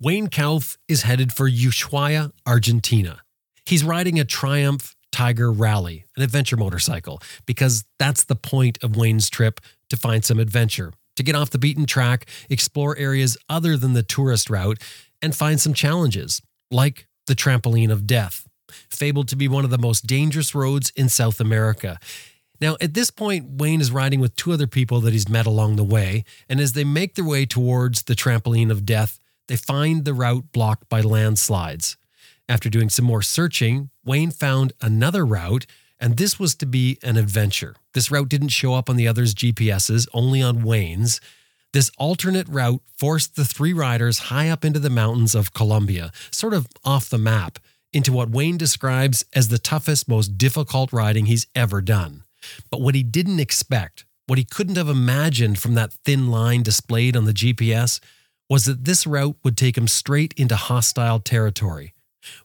Wayne Kouf is headed for Ushuaia, Argentina. He's riding a Triumph Tiger Rally, an adventure motorcycle, because that's the point of Wayne's trip to find some adventure, to get off the beaten track, explore areas other than the tourist route, and find some challenges, like the Trampoline of Death, fabled to be one of the most dangerous roads in South America. Now, at this point, Wayne is riding with two other people that he's met along the way, and as they make their way towards the Trampoline of Death, they find the route blocked by landslides. After doing some more searching, Wayne found another route, and this was to be an adventure. This route didn't show up on the others' GPSs, only on Wayne's. This alternate route forced the three riders high up into the mountains of Colombia, sort of off the map, into what Wayne describes as the toughest, most difficult riding he's ever done. But what he didn't expect, what he couldn't have imagined from that thin line displayed on the GPS, was that this route would take him straight into hostile territory.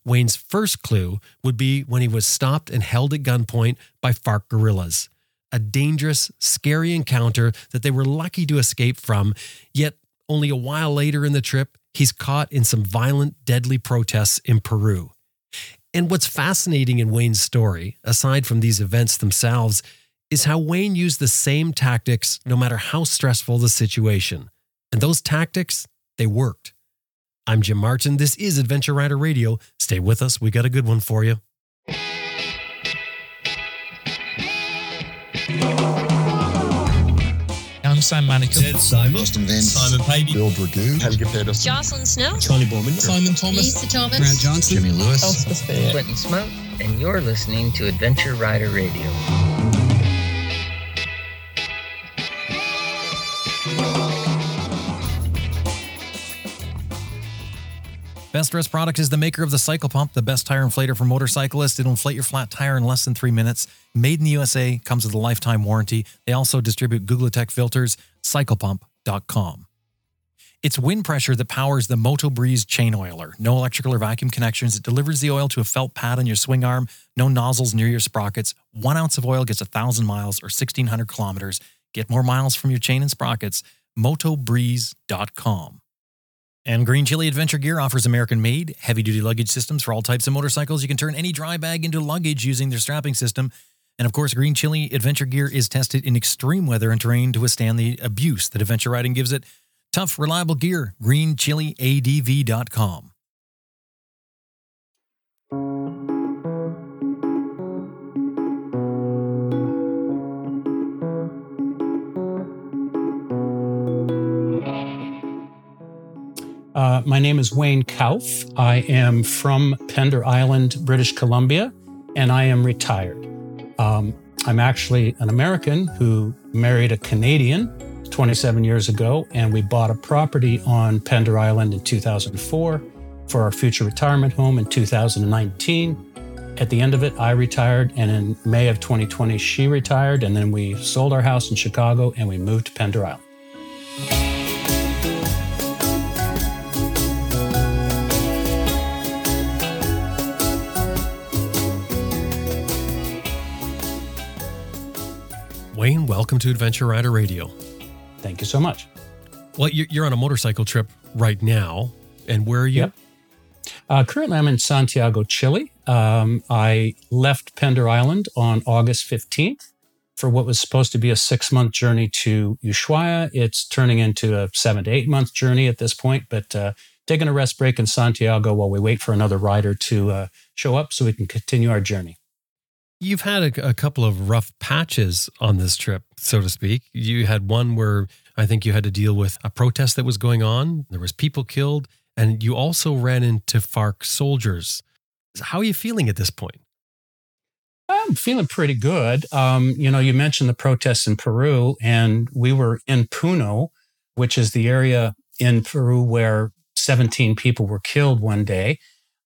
Wayne's first clue would be when he was stopped and held at gunpoint by FARC guerrillas. A dangerous, scary encounter that they were lucky to escape from, yet only a while later in the trip, he's caught in some violent, deadly protests in Peru. And what's fascinating in Wayne's story, aside from these events themselves, is how Wayne used the same tactics no matter how stressful the situation. And those tactics, they worked. I'm Jim Martin. This is Adventure Rider Radio. Stay with us. We got a good one for you. I'm Sam Manicom. Ted Simon. Austin Vince. Simon Pavey. Bill Dragoo. Helga Pedersen. Jocelyn Snow. Connie Bowman. Simon Thomas. Lisa Thomas. Grant Johnson. Jimmy Lewis. Elspeth Beard. Clinton Smout, and you're listening to Adventure Rider Radio. Best Product is the maker of the Cycle Pump, the best tire inflator for motorcyclists. It'll inflate your flat tire in less than three minutes. Made in the USA, comes with a lifetime warranty. They also distribute Googletech filters. CyclePump.com. It's wind pressure that powers the Moto Breeze chain oiler. No electrical or vacuum connections. It delivers the oil to a felt pad on your swing arm. No nozzles near your sprockets. One ounce of oil gets a thousand miles or 1,600 kilometers. Get more miles from your chain and sprockets. MotoBreeze.com. And Green Chili Adventure Gear offers American made, heavy duty luggage systems for all types of motorcycles. You can turn any dry bag into luggage using their strapping system. And of course, Green Chili Adventure Gear is tested in extreme weather and terrain to withstand the abuse that adventure riding gives it. Tough, reliable gear. GreenChiliADV.com. Uh, my name is Wayne Kouf. I am from Pender Island, British Columbia, and I am retired. Um, I'm actually an American who married a Canadian 27 years ago, and we bought a property on Pender Island in 2004 for our future retirement home in 2019. At the end of it, I retired, and in May of 2020, she retired, and then we sold our house in Chicago and we moved to Pender Island. Wayne, welcome to Adventure Rider Radio. Thank you so much. Well, you're you're on a motorcycle trip right now. And where are you? Yep. Uh, currently, I'm in Santiago, Chile. Um, I left Pender Island on August 15th for what was supposed to be a six month journey to Ushuaia. It's turning into a seven to eight month journey at this point, but uh, taking a rest break in Santiago while we wait for another rider to uh, show up so we can continue our journey. You've had a, a couple of rough patches on this trip, so to speak. You had one where I think you had to deal with a protest that was going on. There was people killed, and you also ran into FARC soldiers. How are you feeling at this point? I'm feeling pretty good. Um, you know, you mentioned the protests in Peru, and we were in Puno, which is the area in Peru where 17 people were killed one day.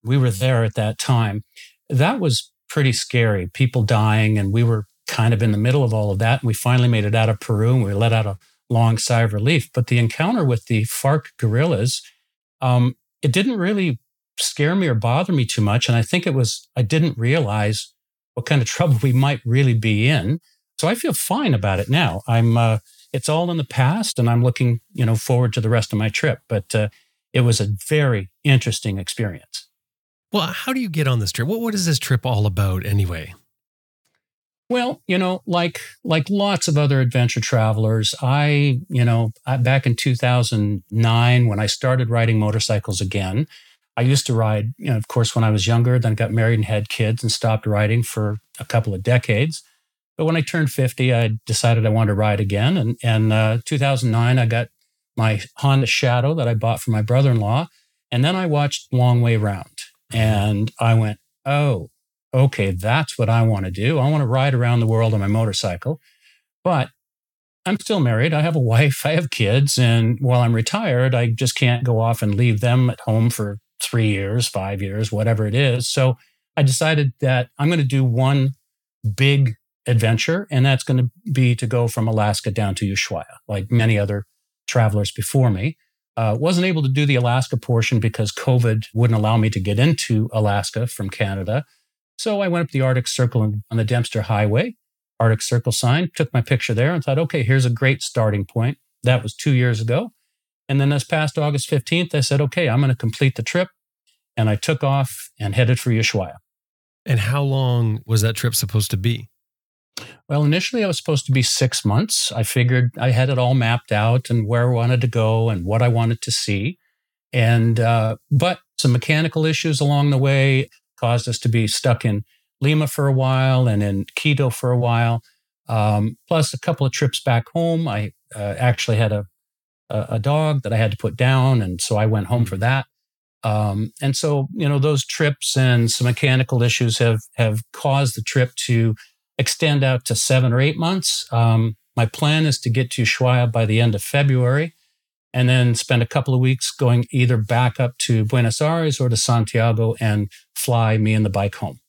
We were there at that time. That was pretty scary. People dying, and we were kind of in the middle of all of that. And we finally made it out of Peru, and we let out a long sigh of relief. But the encounter with the FARC guerrillas, um, it didn't really scare me or bother me too much. And I think it was I didn't realize what kind of trouble we might really be in. So I feel fine about it now. I'm uh, it's all in the past, and I'm looking you know forward to the rest of my trip. But uh, it was a very interesting experience. Well, how do you get on this trip? What, what is this trip all about anyway? Well, you know, like like lots of other adventure travelers, I, you know, I, back in 2009 when I started riding motorcycles again, I used to ride, you know, of course, when I was younger, then got married and had kids and stopped riding for a couple of decades. But when I turned 50, I decided I wanted to ride again. And, and uh, 2009, I got my Honda Shadow that I bought for my brother in law. And then I watched Long Way Round and I went, oh, okay, that's what I want to do. I want to ride around the world on my motorcycle. But I'm still married. I have a wife, I have kids. And while I'm retired, I just can't go off and leave them at home for three years, five years, whatever it is. So I decided that I'm going to do one big adventure, and that's going to be to go from Alaska down to Ushuaia, like many other travelers before me. Uh, wasn't able to do the Alaska portion because COVID wouldn't allow me to get into Alaska from Canada. So I went up the Arctic Circle on the Dempster Highway, Arctic Circle sign, took my picture there and thought, okay, here's a great starting point. That was two years ago. And then this past August 15th, I said, okay, I'm going to complete the trip. And I took off and headed for Ushuaia. And how long was that trip supposed to be? Well, initially I was supposed to be six months. I figured I had it all mapped out and where I wanted to go and what I wanted to see. And, uh, but some mechanical issues along the way caused us to be stuck in Lima for a while and in Quito for a while. Um, plus a couple of trips back home. I uh, actually had a, a dog that I had to put down. And so I went home for that. Um, and so, you know, those trips and some mechanical issues have, have caused the trip to extend out to seven or eight months. Um, my plan is to get to Ushuaia by the end of February and then spend a couple of weeks going either back up to Buenos Aires or to Santiago and fly me and the bike home.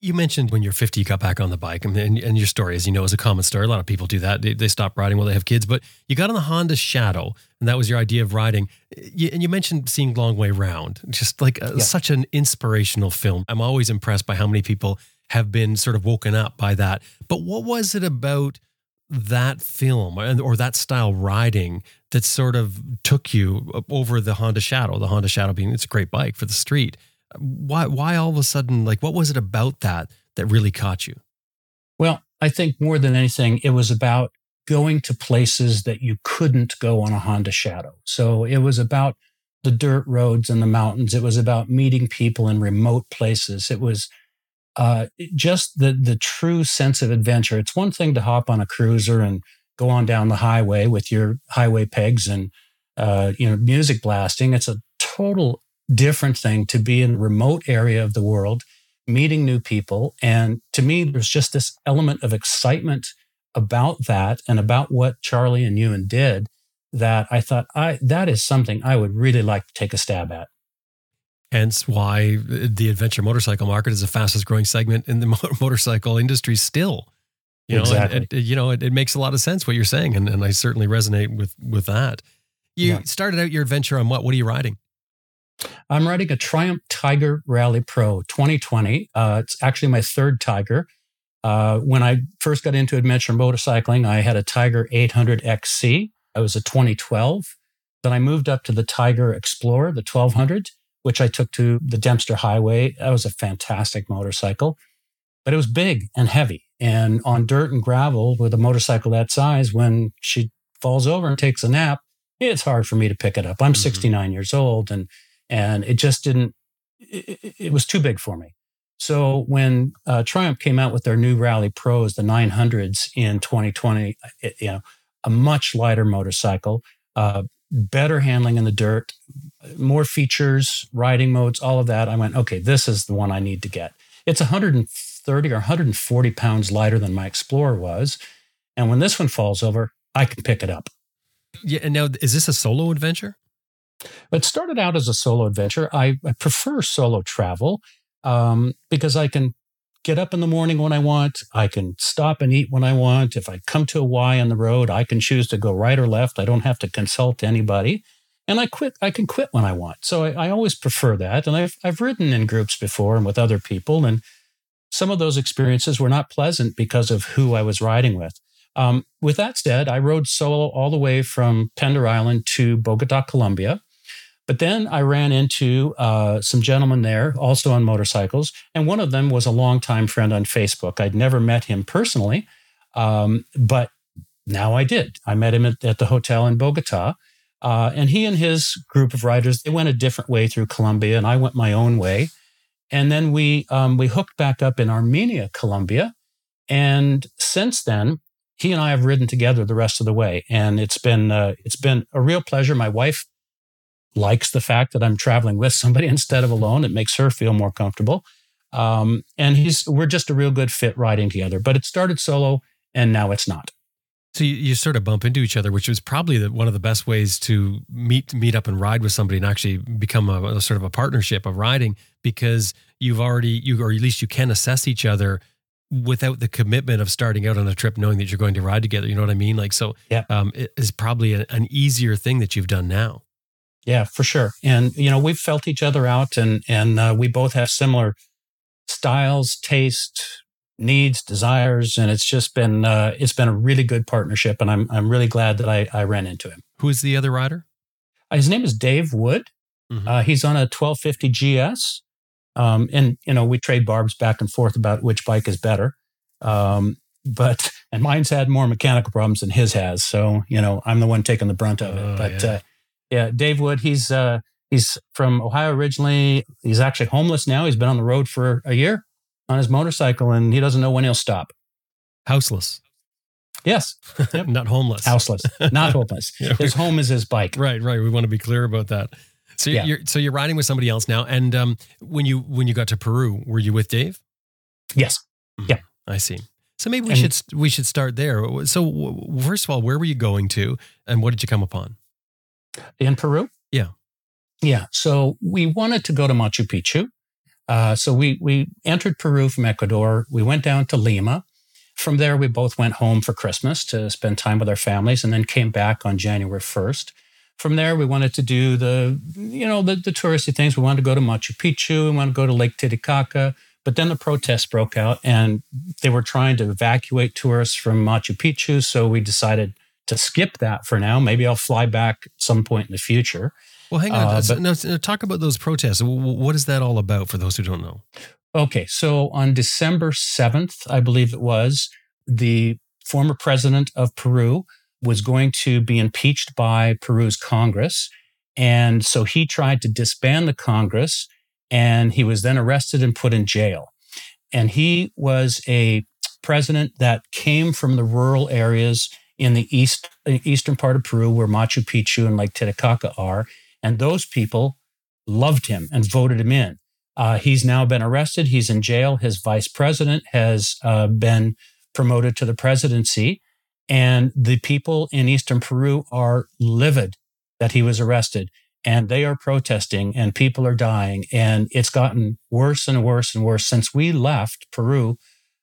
You mentioned when you're 50, you got back on the bike, and, and your story, as you know, is a common story. A lot of people do that. They, they stop riding while they have kids, but you got on the Honda Shadow, and that was your idea of riding. You, and you mentioned seeing Long Way Round, just like a, yeah. such an inspirational film. I'm always impressed by how many people have been sort of woken up by that. But what was it about that film or that style riding that sort of took you over the Honda Shadow? The Honda Shadow being it's a great bike for the street why why all of a sudden like what was it about that that really caught you? Well, I think more than anything, it was about going to places that you couldn't go on a Honda Shadow. So it was about the dirt roads and the mountains. It was about meeting people in remote places. It was uh, just the the true sense of adventure. It's one thing to hop on a cruiser and go on down the highway with your highway pegs and uh, you know music blasting. It's a total different thing to be in a remote area of the world, meeting new people. And to me, there's just this element of excitement about that and about what Charlie and Ewan did that I thought I that is something I would really like to take a stab at. Hence why the adventure motorcycle market is the fastest growing segment in the motorcycle industry still. You know, exactly. it, it, you know, it, it, makes a lot of sense what you're saying, and, and I certainly resonate with with that. You yeah. started out your adventure on what? What are you riding? I'm riding a Triumph Tiger Rally Pro 2020. Uh, it's actually my third Tiger. Uh, when I first got into adventure motorcycling, I had a Tiger 800 XC. I was a 2012. Then I moved up to the Tiger Explorer, the 1200, which I took to the Dempster Highway. That was a fantastic motorcycle, but it was big and heavy. And on dirt and gravel with a motorcycle that size, when she falls over and takes a nap, it's hard for me to pick it up. I'm mm-hmm. 69 years old and and it just didn't. It, it was too big for me. So when uh, Triumph came out with their new Rally Pros, the 900s in 2020, it, you know, a much lighter motorcycle, uh, better handling in the dirt, more features, riding modes, all of that. I went, okay, this is the one I need to get. It's 130 or 140 pounds lighter than my Explorer was, and when this one falls over, I can pick it up. Yeah. And now, is this a solo adventure? It started out as a solo adventure. I, I prefer solo travel um, because I can get up in the morning when I want. I can stop and eat when I want. If I come to a Y on the road, I can choose to go right or left. I don't have to consult anybody. And I quit. I can quit when I want. So I, I always prefer that. And I've I've ridden in groups before and with other people, and some of those experiences were not pleasant because of who I was riding with. Um, with that said, I rode solo all the way from Pender Island to Bogota, Colombia. But then I ran into uh, some gentlemen there, also on motorcycles, and one of them was a longtime friend on Facebook. I'd never met him personally, um, but now I did. I met him at, at the hotel in Bogota, uh, and he and his group of riders they went a different way through Colombia, and I went my own way. And then we um, we hooked back up in Armenia, Colombia, and since then he and I have ridden together the rest of the way, and it's been uh, it's been a real pleasure. My wife likes the fact that I'm traveling with somebody instead of alone. It makes her feel more comfortable. Um, and he's we're just a real good fit riding together. But it started solo, and now it's not. So you, you sort of bump into each other, which was probably the, one of the best ways to meet meet up and ride with somebody and actually become a, a sort of a partnership of riding because you've already you or at least you can assess each other without the commitment of starting out on a trip knowing that you're going to ride together. You know what I mean? Like so, yeah, um, it is probably a, an easier thing that you've done now. Yeah, for sure. And you know, we've felt each other out, and and uh, we both have similar styles, taste, needs, desires, and it's just been uh, it's been a really good partnership, and I'm I'm really glad that I I ran into him. Who is the other rider? Uh, his name is Dave Wood. Mm-hmm. Uh, he's on a 1250 GS, um, and you know we trade barbs back and forth about which bike is better. Um, but and mine's had more mechanical problems than his has, so you know I'm the one taking the brunt of it. Oh, but yeah. Yeah, Dave Wood, he's uh, he's from Ohio originally. He's actually homeless now. He's been on the road for a year on his motorcycle and he doesn't know when he'll stop. Houseless. Yes. Yep. Not homeless. Houseless. Not homeless. yeah, his home is his bike. Right, right. We want to be clear about that. So yeah. you're so you're riding with somebody else now. And um, when you when you got to Peru, were you with Dave? Yes. Mm-hmm. Yeah. I see. So maybe we and, should we should start there. So first of all, where were you going to, and what did you come upon? In Peru. Yeah. Yeah. So we wanted to go to Machu Picchu. Uh, so we we entered Peru from Ecuador. We went down to Lima. From there, we both went home for Christmas to spend time with our families, and then came back on January first. From there, we wanted to do the you know the, the touristy things. We wanted to go to Machu Picchu. We wanted to go to Lake Titicaca. But then the protests broke out, and they were trying to evacuate tourists from Machu Picchu. So we decided to skip that for now. Maybe I'll fly back some point in the future. Well, hang on. Uh, but, now, talk about those protests. What is that all about for those who don't know? Okay. So on December 7th, I believe it was, the former president of Peru was going to be impeached by Peru's Congress. And so he tried to disband the Congress and he was then arrested and put in jail. And he was a president that came from the rural areas in the east, eastern part of Peru where Machu Picchu and Lake Titicaca are. And those people loved him and voted him in. Uh, he's now been arrested. He's in jail. His vice president has uh, been promoted to the presidency. And the people in Eastern Peru are livid that he was arrested. And they are protesting, and people are dying. And it's gotten worse and worse and worse. Since we left Peru,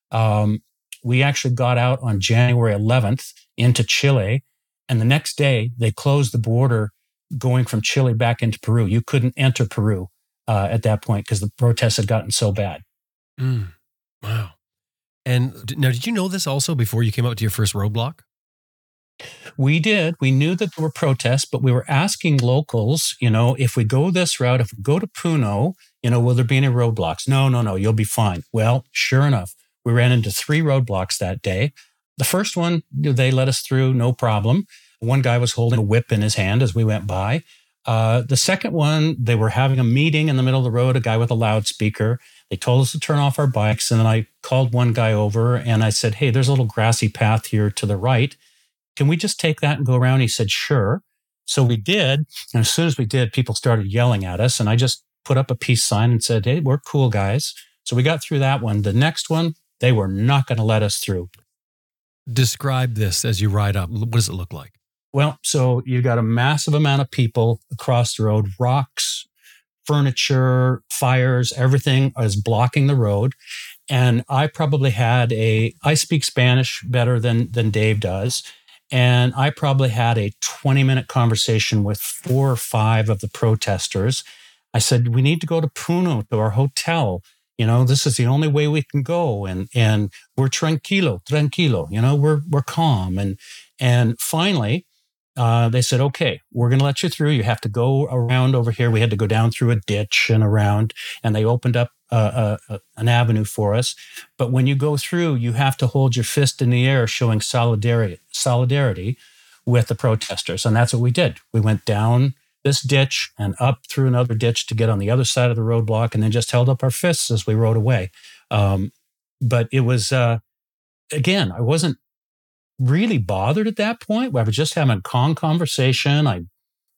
um, we actually got out on January 11th into Chile. And the next day, they closed the border going from Chile back into Peru. You couldn't enter Peru uh, at that point because the protests had gotten so bad. Mm, wow. And now, did you know this also before you came out to your first roadblock? We did. We knew that there were protests, but we were asking locals, you know, if we go this route, if we go to Puno, you know, will there be any roadblocks? No, no, no, you'll be fine. Well, sure enough, we ran into three roadblocks that day. The first one, they let us through, no problem. One guy was holding a whip in his hand as we went by. Uh, the second one, they were having a meeting in the middle of the road, a guy with a loudspeaker. They told us to turn off our bikes. And then I called one guy over and I said, Hey, there's a little grassy path here to the right. Can we just take that and go around? He said, Sure. So we did. And as soon as we did, people started yelling at us. And I just put up a peace sign and said, Hey, we're cool guys. So we got through that one. The next one, they were not going to let us through. Describe this as you ride up. What does it look like? Well, so you've got a massive amount of people across the road, rocks, furniture, fires, everything is blocking the road. And I probably had a, I speak Spanish better than, than Dave does. And I probably had a 20 minute conversation with four or five of the protesters. I said, we need to go to Puno to our hotel. You know, this is the only way we can go. And, and we're tranquilo, tranquilo, you know, we're, we're calm. And, and finally, uh, they said, okay, we're going to let you through. You have to go around over here. We had to go down through a ditch and around, and they opened up uh, uh, an avenue for us. But when you go through, you have to hold your fist in the air, showing solidarity, solidarity with the protesters. And that's what we did. We went down this ditch and up through another ditch to get on the other side of the roadblock, and then just held up our fists as we rode away. Um, but it was, uh, again, I wasn't really bothered at that point. I was just having a calm conversation. I,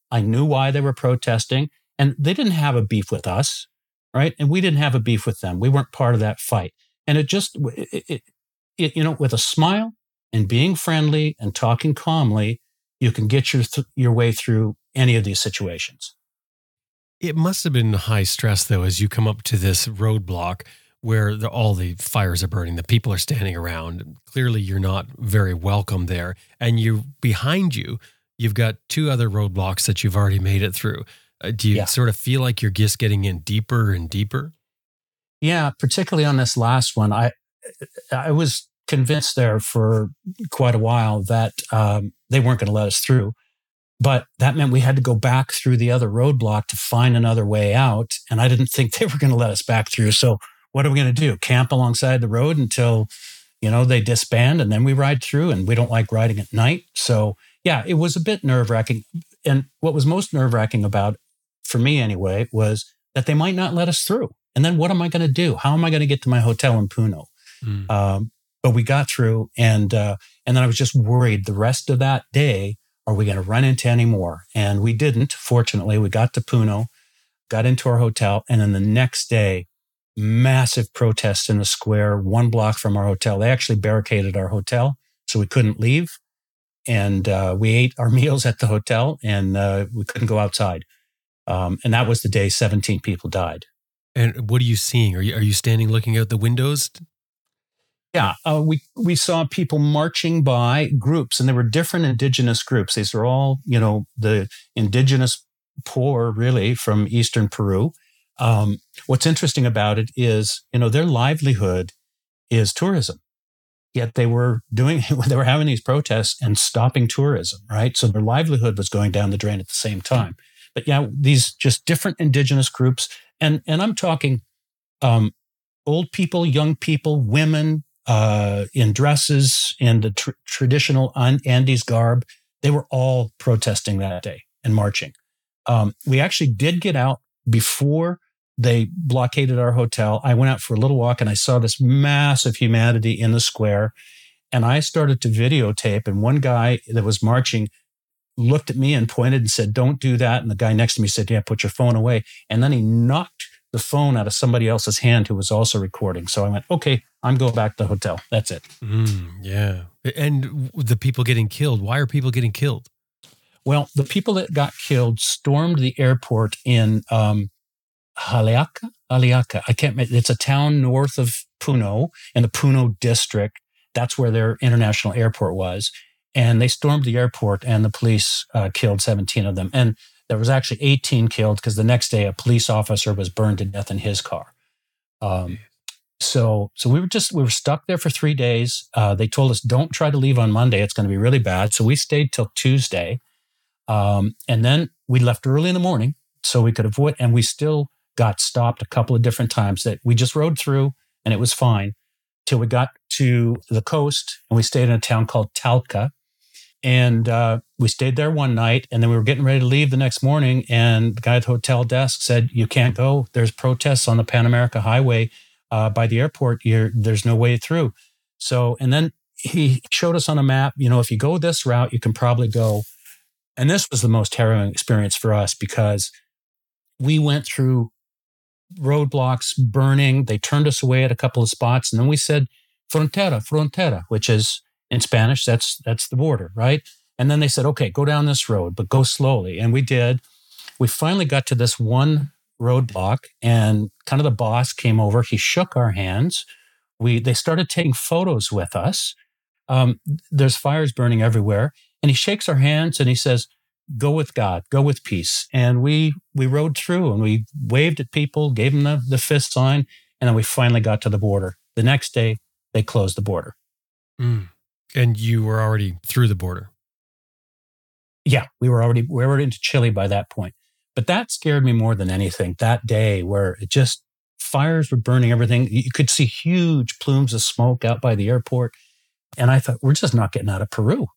I knew why they were protesting, and they didn't have a beef with us, right? And we didn't have a beef with them. We weren't part of that fight. And it just, it, it, it you know, with a smile and being friendly and talking calmly, you can get your th- your way through any of these situations. It must have been high stress though, as you come up to this roadblock where the, all the fires are burning, the people are standing around. Clearly, you're not very welcome there, and you behind you, you've got two other roadblocks that you've already made it through. Uh, do you yeah. sort of feel like you're just getting in deeper and deeper? Yeah, particularly on this last one, I I was convinced there for quite a while that um, they weren't going to let us through. But that meant we had to go back through the other roadblock to find another way out. And I didn't think they were going to let us back through. So what are we going to do? Camp alongside the road until, you know, they disband and then we ride through and we don't like riding at night. So yeah, it was a bit nerve wracking. And what was most nerve wracking about, for me anyway, was that they might not let us through. And then what am I going to do? How am I going to get to my hotel in Puno? Mm. Um, but we got through and, uh, and then I was just worried the rest of that day, are we going to run into any more? And we didn't. Fortunately, we got to Puno, got into our hotel. And then the next day, massive protests in the square, one block from our hotel. They actually barricaded our hotel so we couldn't leave. And uh, we ate our meals at the hotel and uh, we couldn't go outside. Um, and that was the day 17 people died. And what are you seeing? Are you, are you standing looking out the windows? Yeah, uh, we we saw people marching by groups, and there were different indigenous groups. These are all, you know, the indigenous poor, really, from eastern Peru. Um, what's interesting about it is, you know, their livelihood is tourism. Yet they were doing, they were having these protests and stopping tourism, right? So their livelihood was going down the drain at the same time. But yeah, these just different indigenous groups, and and I'm talking um, old people, young people, women uh, in dresses in the tr- traditional Andes garb. They were all protesting that day and marching. Um, we actually did get out before they blockaded our hotel. I went out for a little walk and I saw this mass of humanity in the square. And I started to videotape. And one guy that was marching looked at me and pointed and said, Don't do that. And the guy next to me said, Yeah, put your phone away. And then he knocked the phone out of somebody else's hand who was also recording. So I went, Okay, I'm going back to the hotel. That's it. Mm, yeah. And the people getting killed, why are people getting killed? Well, the people that got killed stormed the airport in um, Haleaka. Haleaka. I can't. It's a town north of Puno in the Puno district. That's where their international airport was. And they stormed the airport, and the police uh, killed 17 of them. And there was actually 18 killed because the next day a police officer was burned to death in his car. Um, so, so we were just we were stuck there for three days. Uh, they told us don't try to leave on Monday; it's going to be really bad. So we stayed till Tuesday, um, and then we left early in the morning so we could avoid. And we still got stopped a couple of different times that we just rode through and it was fine till we got to the coast and we stayed in a town called Talca. And uh, we stayed there one night and then we were getting ready to leave the next morning. And the guy at the hotel desk said, You can't go. There's protests on the Pan America Highway uh, by the airport. There's no way through. So, and then he showed us on a map, you know, if you go this route, you can probably go. And this was the most harrowing experience for us because we went through roadblocks burning. They turned us away at a couple of spots. And then we said, frontera, frontera, which is in Spanish, that's, that's the border, right? And then they said, okay, go down this road, but go slowly. And we did. We finally got to this one roadblock and kind of the boss came over. He shook our hands. We, they started taking photos with us. Um, there's fires burning everywhere. And he shakes our hands and he says, go with God, go with peace. And we we rode through and we waved at people, gave them the, the fist sign, and then we finally got to the border. The next day, they closed the border. Mm. And you were already through the border. Yeah, we were already we were into Chile by that point. But that scared me more than anything that day where it just fires were burning everything. You could see huge plumes of smoke out by the airport. And I thought, we're just not getting out of Peru.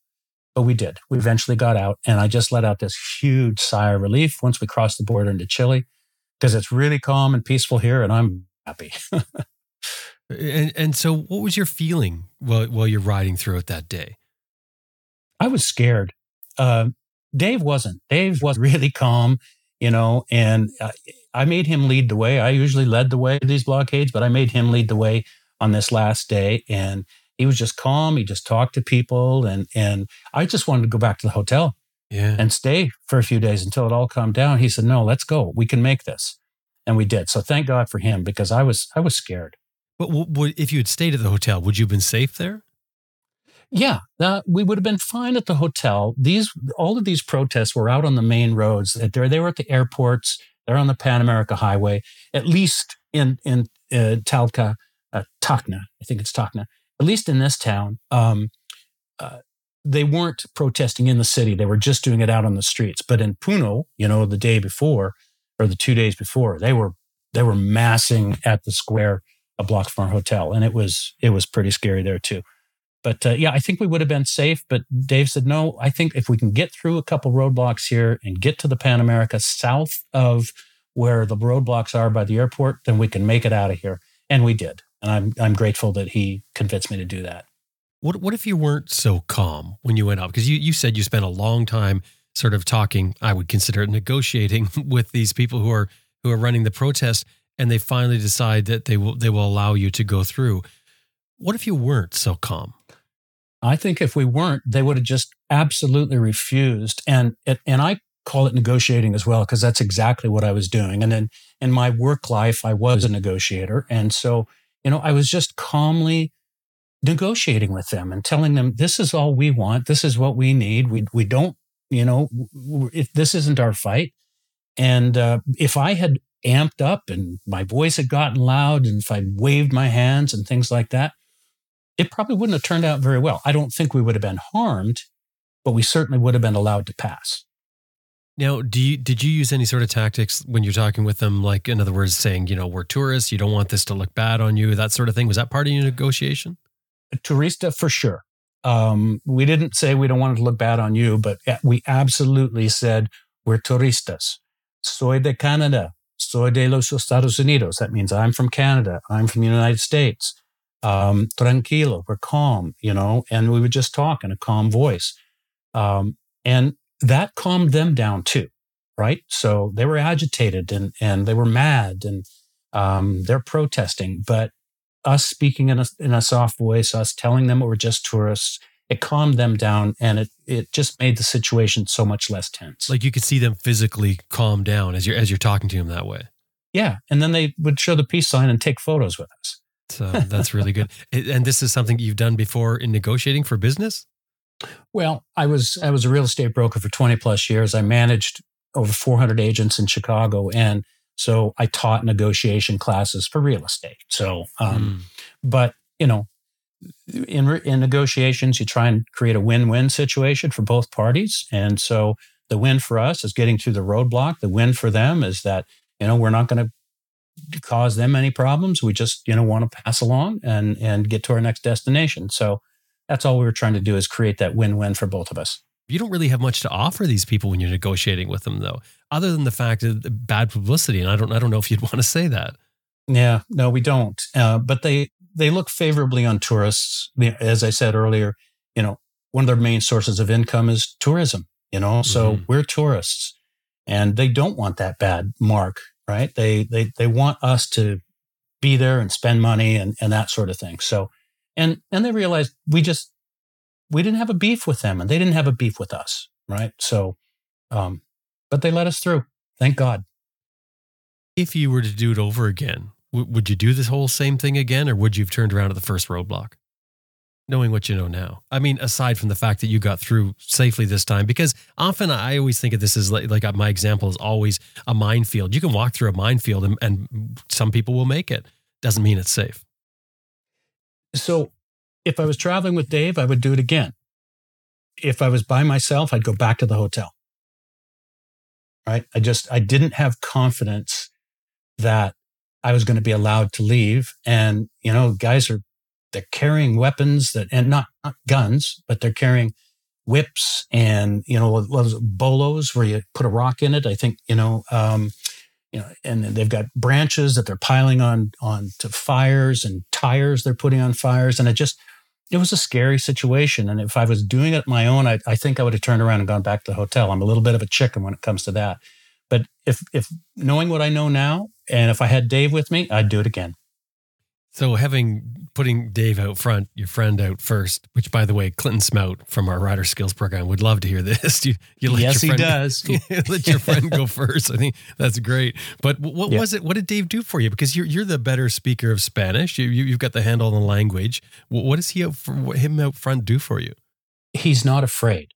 But we did. We eventually got out, and I just let out this huge sigh of relief once we crossed the border into Chile because it's really calm and peaceful here, and I'm happy. and, and so, what was your feeling while, while you're riding through it that day? I was scared. Uh, Dave wasn't. Dave was really calm, you know, and uh, I made him lead the way. I usually led the way to these blockades, but I made him lead the way on this last day. And he was just calm. He just talked to people. And, and I just wanted to go back to the hotel yeah. and stay for a few days until it all calmed down. He said, no, let's go. We can make this. And we did. So thank God for him because I was, I was scared. But w- if you had stayed at the hotel, would you have been safe there? Yeah, we would have been fine at the hotel. These all of these protests were out on the main roads. They were at the airports. They're on the Pan America Highway, at least in in uh, Talca, uh, Tacna. I think it's Tacna. At least in this town, um, uh, they weren't protesting in the city. They were just doing it out on the streets. But in Puno, you know, the day before or the two days before, they were they were massing at the square a block from our hotel, and it was it was pretty scary there too. But uh, yeah, I think we would have been safe. But Dave said, no, I think if we can get through a couple roadblocks here and get to the Pan America south of where the roadblocks are by the airport, then we can make it out of here. And we did. And I'm, I'm grateful that he convinced me to do that. What, what if you weren't so calm when you went out? Because you, you said you spent a long time sort of talking, I would consider it negotiating with these people who are who are running the protest, and they finally decide that they will they will allow you to go through. What if you weren't so calm? I think if we weren't, they would have just absolutely refused. And it, and I call it negotiating as well because that's exactly what I was doing. And then in my work life, I was a negotiator, and so you know I was just calmly negotiating with them and telling them this is all we want, this is what we need. We we don't, you know, if this isn't our fight. And uh, if I had amped up and my voice had gotten loud, and if I waved my hands and things like that, it probably wouldn't have turned out very well. I don't think we would have been harmed, but we certainly would have been allowed to pass. Now, do you did you use any sort of tactics when you're talking with them? Like, in other words, saying, you know, we're tourists, you don't want this to look bad on you, that sort of thing. Was that part of your negotiation? A turista for sure. Um, we didn't say we don't want it to look bad on you, but we absolutely said we're turistas. Soy de Canada. Soy de los Estados Unidos. That means I'm from Canada. I'm from the United States um, tranquilo, we're calm, you know, and we would just talk in a calm voice. Um, and that calmed them down too, right? So they were agitated and, and they were mad and um, they're protesting, but us speaking in a, in a soft voice, us telling them we're just tourists, it calmed them down and it, it just made the situation so much less tense. Like you could see them physically calm down as you're, as you're talking to them that way. Yeah. And then they would show the peace sign and take photos with us. So that's really good. And this is something you've done before in negotiating for business? Well, I was I was a real estate broker for 20 plus years. I managed over 400 agents in Chicago and so I taught negotiation classes for real estate. So um, mm. but, you know, in in negotiations you try and create a win-win situation for both parties and so the win for us is getting through the roadblock. The win for them is that you know we're not going to cause them any problems. We just, you know, want to pass along and and get to our next destination. So that's all we were trying to do is create that win-win for both of us. You don't really have much to offer these people when you're negotiating with them, though, other than the fact of bad publicity. And I don't, I don't know if you'd want to say that. Yeah, no, we don't. Uh, but they they look favorably on tourists. As I said earlier, you know, one of their main sources of income is tourism. You know, so mm-hmm. we're tourists, and they don't want that bad mark right? They they they want us to be there and spend money and and that sort of thing. So and and they realized we just we didn't have a beef with them and they didn't have a beef with us, right? So um but they let us through. Thank God. If you were to do it over again, w- would you do this whole same thing again or would you have turned around at the first roadblock? Knowing what you know now. I mean, aside from the fact that you got through safely this time, because often I always think of this as like, like my example is always a minefield. You can walk through a minefield and, and some people will make it. Doesn't mean it's safe. So if I was traveling with Dave, I would do it again. if I was by myself, I'd go back to the hotel. Right. I just, I didn't have confidence that I was going to be allowed to leave. And, you know, guys are, they're carrying weapons that, and not, not guns, but they're carrying whips and, you know, bolos where you put a rock in it. I think, you know, um, you know, and they've got branches that they're piling on on to fires and tires they're putting on fires. And it just, it was a scary situation. And if I was doing it my own, I, I think I would have turned around and gone back to the hotel. I'm a little bit of a chicken when it comes to that. But if if knowing what I know now, and if I had Dave with me, I'd do it again. So having putting Dave out front, your friend out first, which by the way, Clinton Smout from our rider skills program would love to hear this. You, you let yes, your friend, he does. let your friend go first. I think that's great. But what yeah. was it? What did Dave do for you? Because you're you're the better speaker of Spanish. You, you have got the handle on the language. What does he out for, him out front do for you? He's not afraid.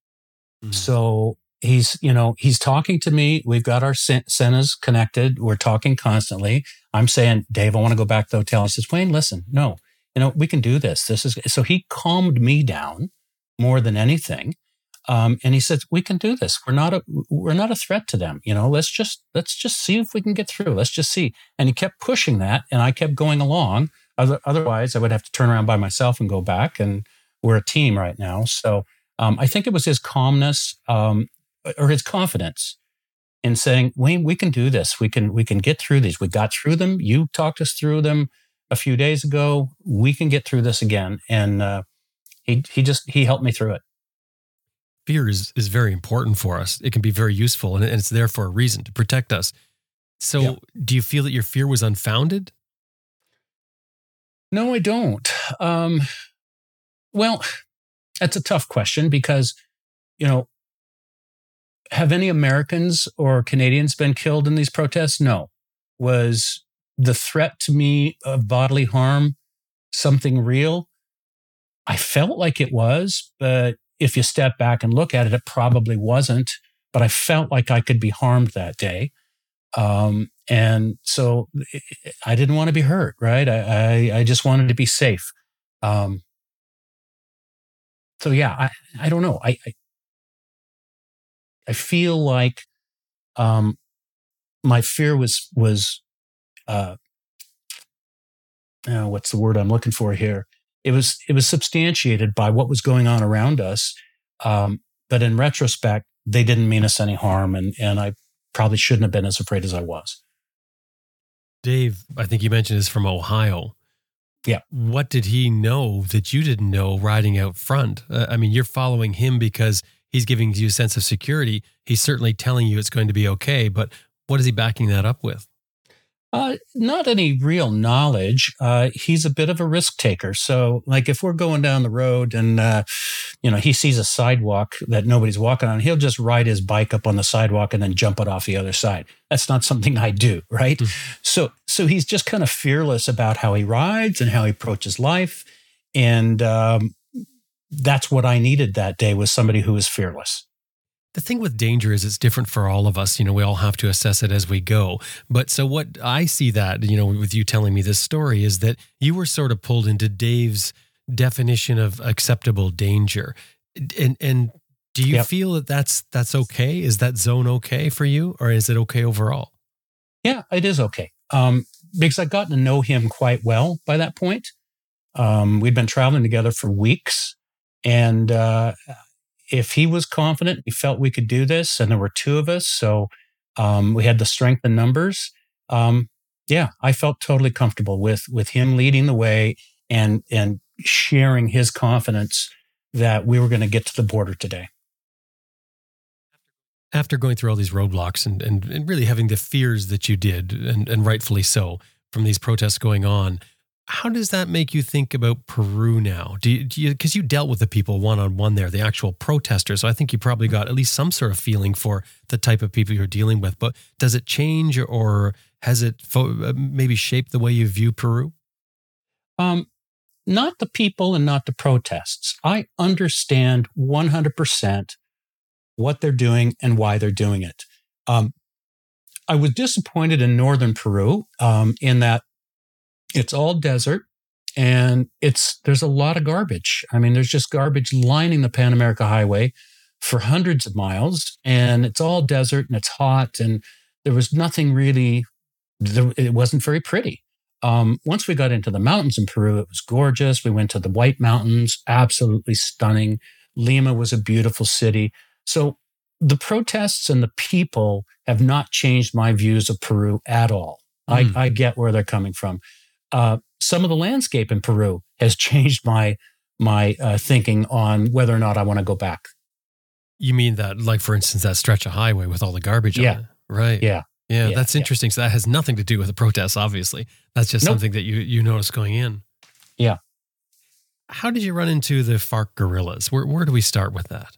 Mm-hmm. So he's you know he's talking to me. We've got our centers connected. We're talking constantly. I'm saying dave i want to go back to the hotel. He says wayne listen no. You know we can do this. This is so he calmed me down more than anything um, and he says we can do this. We're not a we're not a threat to them. You know let's just let's just see if we can get through. Let's just see. And he kept pushing that and i kept going along. Otherwise i would have to turn around by myself and go back and we're a team right now. So um, I think it was his calmness um, or his confidence in saying, Wayne, we can do this. We can, we can get through these. We got through them. You talked us through them a few days ago. We can get through this again. And, uh, he, he just, he helped me through it. Fear is, is very important for us. It can be very useful and it's there for a reason to protect us. So do you feel that your fear was unfounded? No, I don't. Um, well, that's a tough question because, you know, have any Americans or Canadians been killed in these protests? No. Was the threat to me of bodily harm something real? I felt like it was, but if you step back and look at it, it probably wasn't. But I felt like I could be harmed that day. Um, and so I didn't want to be hurt, right? I, I, I just wanted to be safe. Um, so yeah, I, I don't know. I, I, I feel like um, my fear was was uh, uh, what's the word I'm looking for here? It was it was substantiated by what was going on around us, um, but in retrospect, they didn't mean us any harm, and and I probably shouldn't have been as afraid as I was. Dave, I think you mentioned is from Ohio. Yeah. What did he know that you didn't know riding out front? Uh, I mean, you're following him because he's giving you a sense of security. He's certainly telling you it's going to be okay, but what is he backing that up with? Uh, not any real knowledge. Uh, he's a bit of a risk taker. So, like, if we're going down the road and, uh, you know, he sees a sidewalk that nobody's walking on, he'll just ride his bike up on the sidewalk and then jump it off the other side. That's not something I do, right? Mm-hmm. So, so he's just kind of fearless about how he rides and how he approaches life. And um, that's what I needed that day was somebody who was fearless. The thing with danger is it's different for all of us. You know, we all have to assess it as we go. But so what I see that, you know, with you telling me this story is that you were sort of pulled into Dave's definition of acceptable danger. And and do you yep. feel that that's that's okay? Is that zone okay for you or is it okay overall? Yeah, it is okay. Um, because I'd gotten to know him quite well by that point. Um, we'd been traveling together for weeks and uh, if he was confident, he felt we could do this, and there were two of us, so um, we had the strength in numbers. Um, yeah, I felt totally comfortable with with him leading the way and and sharing his confidence that we were going to get to the border today. After going through all these roadblocks and, and, and really having the fears that you did, and, and rightfully so, from these protests going on, how does that make you think about Peru now? Do you because you, you, dealt with the people one on one there, the actual protesters? So I think you probably got at least some sort of feeling for the type of people you're dealing with. But does it change, or has it fo- uh, maybe shaped the way you view Peru? Um, not the people and not the protests. I understand 100% what they're doing and why they're doing it. Um, I was disappointed in northern Peru um, in that it's all desert and it's there's a lot of garbage. I mean, there's just garbage lining the Pan America Highway for hundreds of miles, and it's all desert and it's hot, and there was nothing really. It wasn't very pretty. Um, once we got into the mountains in Peru, it was gorgeous. We went to the White Mountains, absolutely stunning. Lima was a beautiful city. So the protests and the people have not changed my views of Peru at all. Mm. I, I, get where they're coming from. Uh, some of the landscape in Peru has changed my my uh, thinking on whether or not I want to go back. You mean that, like for instance, that stretch of highway with all the garbage yeah. on it, right? Yeah. Yeah, yeah that's interesting. Yeah. So that has nothing to do with the protests, obviously. That's just nope. something that you you notice going in. Yeah. How did you run into the FARC guerrillas? Where where do we start with that?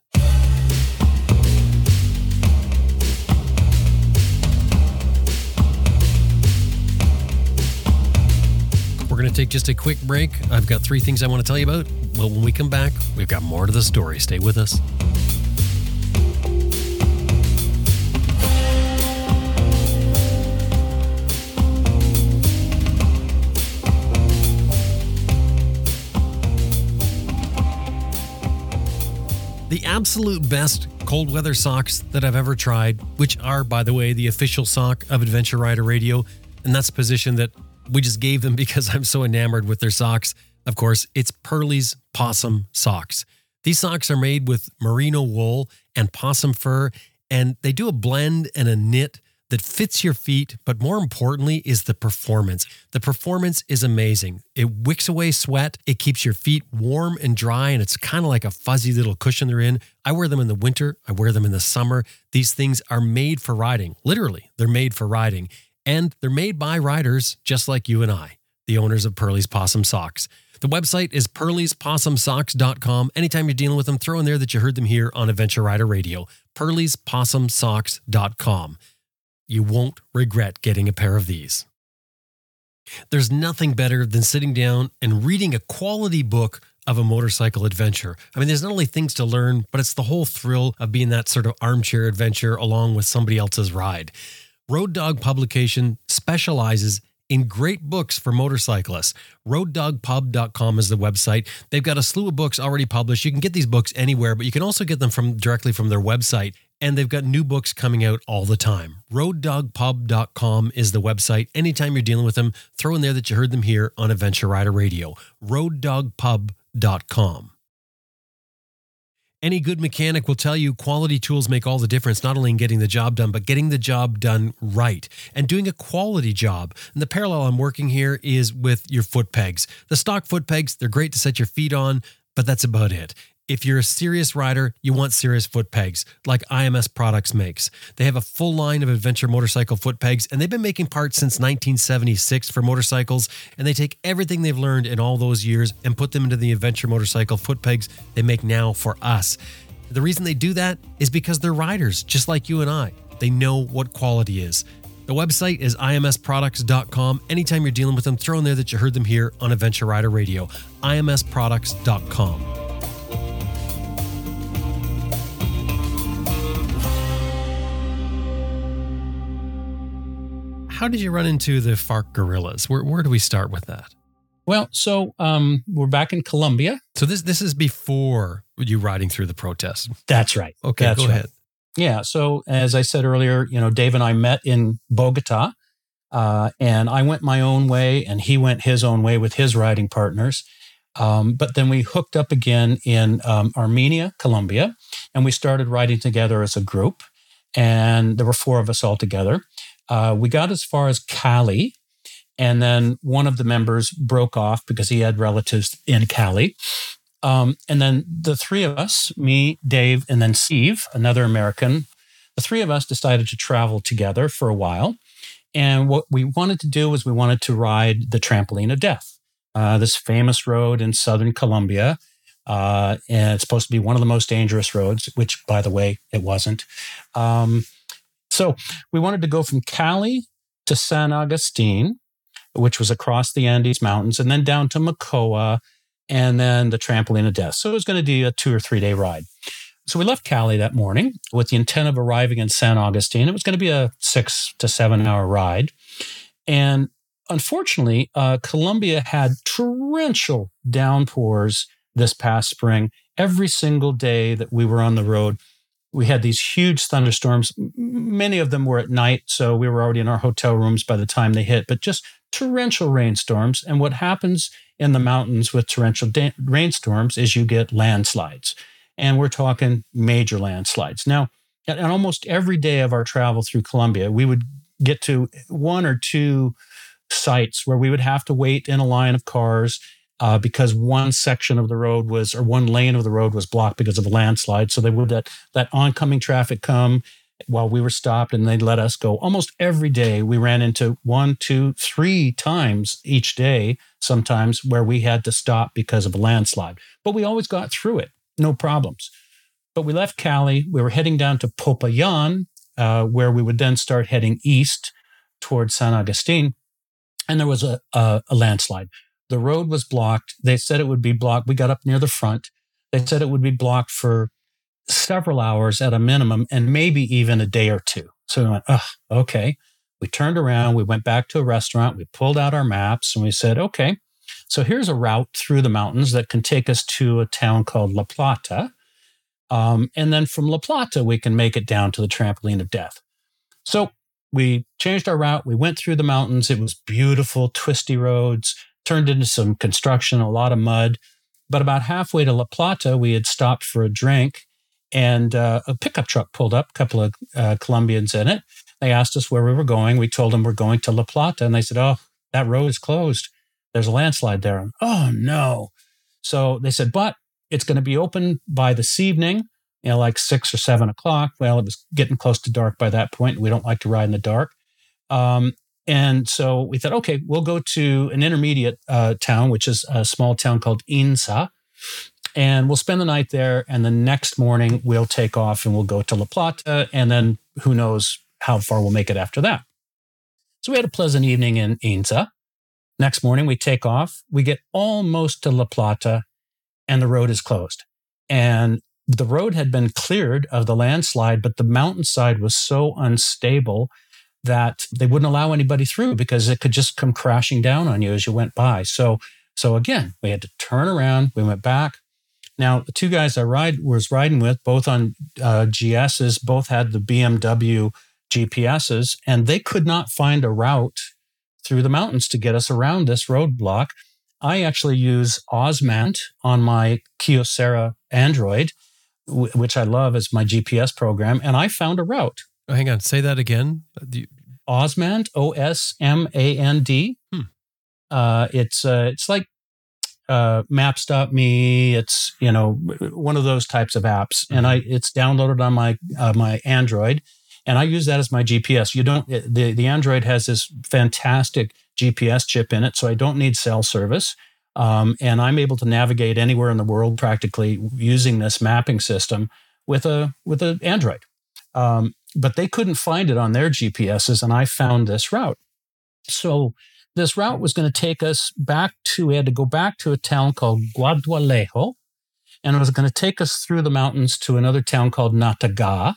Going to take just a quick break. I've got three things I want to tell you about. But when we come back, we've got more to the story. Stay with us. The absolute best cold weather socks that I've ever tried, which are, by the way, the official sock of Adventure Rider Radio. And that's a position that we just gave them because I'm so enamored with their socks. Of course, it's Pearlie's Possum Socks. These socks are made with merino wool and possum fur, and they do a blend and a knit that fits your feet, but more importantly is the performance. The performance is amazing. It wicks away sweat, it keeps your feet warm and dry, and it's kind of like a fuzzy little cushion they're in. I wear them in the winter, I wear them in the summer. These things are made for riding. Literally, they're made for riding. And they're made by riders just like you and I, the owners of Pearlie's Possum Socks. The website is pearliespossumsocks.com. Anytime you're dealing with them, throw in there that you heard them here on Adventure Rider Radio. pearliespossumsocks.com. You won't regret getting a pair of these. There's nothing better than sitting down and reading a quality book of a motorcycle adventure. I mean, there's not only things to learn, but it's the whole thrill of being that sort of armchair adventure along with somebody else's ride. Road Dog Publication specializes in great books for motorcyclists. RoadDogPub.com is the website. They've got a slew of books already published. You can get these books anywhere, but you can also get them from directly from their website. And they've got new books coming out all the time. RoadDogPub.com is the website. Anytime you're dealing with them, throw in there that you heard them here on Adventure Rider Radio. RoadDogPub.com. Any good mechanic will tell you quality tools make all the difference, not only in getting the job done, but getting the job done right and doing a quality job. And the parallel I'm working here is with your foot pegs. The stock foot pegs, they're great to set your feet on, but that's about it. If you're a serious rider, you want serious foot pegs like IMS Products makes. They have a full line of adventure motorcycle foot pegs, and they've been making parts since 1976 for motorcycles. And they take everything they've learned in all those years and put them into the adventure motorcycle foot pegs they make now for us. The reason they do that is because they're riders, just like you and I. They know what quality is. The website is imsproducts.com. Anytime you're dealing with them, throw in there that you heard them here on Adventure Rider Radio. imsproducts.com. how did you run into the FARC guerrillas? Where, where do we start with that? Well, so um, we're back in Colombia. So this this is before you riding through the protests. That's right. Okay, That's go right. ahead. Yeah. So as I said earlier, you know, Dave and I met in Bogota, uh, and I went my own way, and he went his own way with his riding partners. Um, but then we hooked up again in um, Armenia, Colombia, and we started riding together as a group. And there were four of us all together. Uh, we got as far as Cali, and then one of the members broke off because he had relatives in Cali. Um, and then the three of us, me, Dave, and then Steve, another American, the three of us decided to travel together for a while. And what we wanted to do was we wanted to ride the Trampoline of Death, uh, this famous road in southern Colombia. Uh, and it's supposed to be one of the most dangerous roads, which, by the way, it wasn't. Um, so we wanted to go from Cali to San Agustin, which was across the Andes Mountains, and then down to Mocoa, and then the trampoline of death. So it was going to be a two or three day ride. So we left Cali that morning with the intent of arriving in San Agustin. It was going to be a six to seven hour ride. And unfortunately, uh, Colombia had torrential downpours this past spring. Every single day that we were on the road, we had these huge thunderstorms. Many of them were at night, so we were already in our hotel rooms by the time they hit, but just torrential rainstorms. And what happens in the mountains with torrential da- rainstorms is you get landslides. And we're talking major landslides. Now, and almost every day of our travel through Colombia, we would get to one or two sites where we would have to wait in a line of cars uh, because one section of the road was, or one lane of the road was blocked because of a landslide. So they would let that oncoming traffic come while we were stopped and they'd let us go. Almost every day we ran into one, two, three times each day, sometimes where we had to stop because of a landslide. But we always got through it, no problems. But we left Cali. We were heading down to Popayan, uh, where we would then start heading east towards San Agustin. And there was a, a, a landslide. The road was blocked. They said it would be blocked. We got up near the front. They said it would be blocked for several hours at a minimum and maybe even a day or two. So we went, oh, okay. We turned around. We went back to a restaurant. We pulled out our maps and we said, okay, so here's a route through the mountains that can take us to a town called La Plata. Um, and then from La Plata, we can make it down to the trampoline of death. So we changed our route. We went through the mountains. It was beautiful, twisty roads turned into some construction, a lot of mud. But about halfway to La Plata, we had stopped for a drink and uh, a pickup truck pulled up, a couple of uh, Colombians in it. They asked us where we were going. We told them we're going to La Plata. And they said, Oh, that road is closed. There's a landslide there. And, oh, no. So they said, But it's going to be open by this evening, you know, like six or seven o'clock. Well, it was getting close to dark by that point. We don't like to ride in the dark. Um, and so we thought, okay, we'll go to an intermediate uh, town, which is a small town called Inzá, and we'll spend the night there. And the next morning, we'll take off and we'll go to La Plata. And then who knows how far we'll make it after that. So we had a pleasant evening in Inzá. Next morning, we take off. We get almost to La Plata, and the road is closed. And the road had been cleared of the landslide, but the mountainside was so unstable that they wouldn't allow anybody through because it could just come crashing down on you as you went by. So, so again, we had to turn around. We went back. Now, the two guys I ride was riding with, both on uh, GSs, both had the BMW GPSs, and they could not find a route through the mountains to get us around this roadblock. I actually use Osmand on my Kyocera Android, w- which I love as my GPS program, and I found a route. Oh, hang on, say that again. Osmand, O S M A N D. Hmm. Uh, it's uh, it's like uh, Maps.me. It's you know one of those types of apps, mm-hmm. and I it's downloaded on my uh, my Android, and I use that as my GPS. You don't the the Android has this fantastic GPS chip in it, so I don't need cell service. Um, and I'm able to navigate anywhere in the world practically using this mapping system with a with an Android. Um, but they couldn't find it on their GPSs, and I found this route. So this route was going to take us back to, we had to go back to a town called Guadualejo, and it was going to take us through the mountains to another town called Nataga.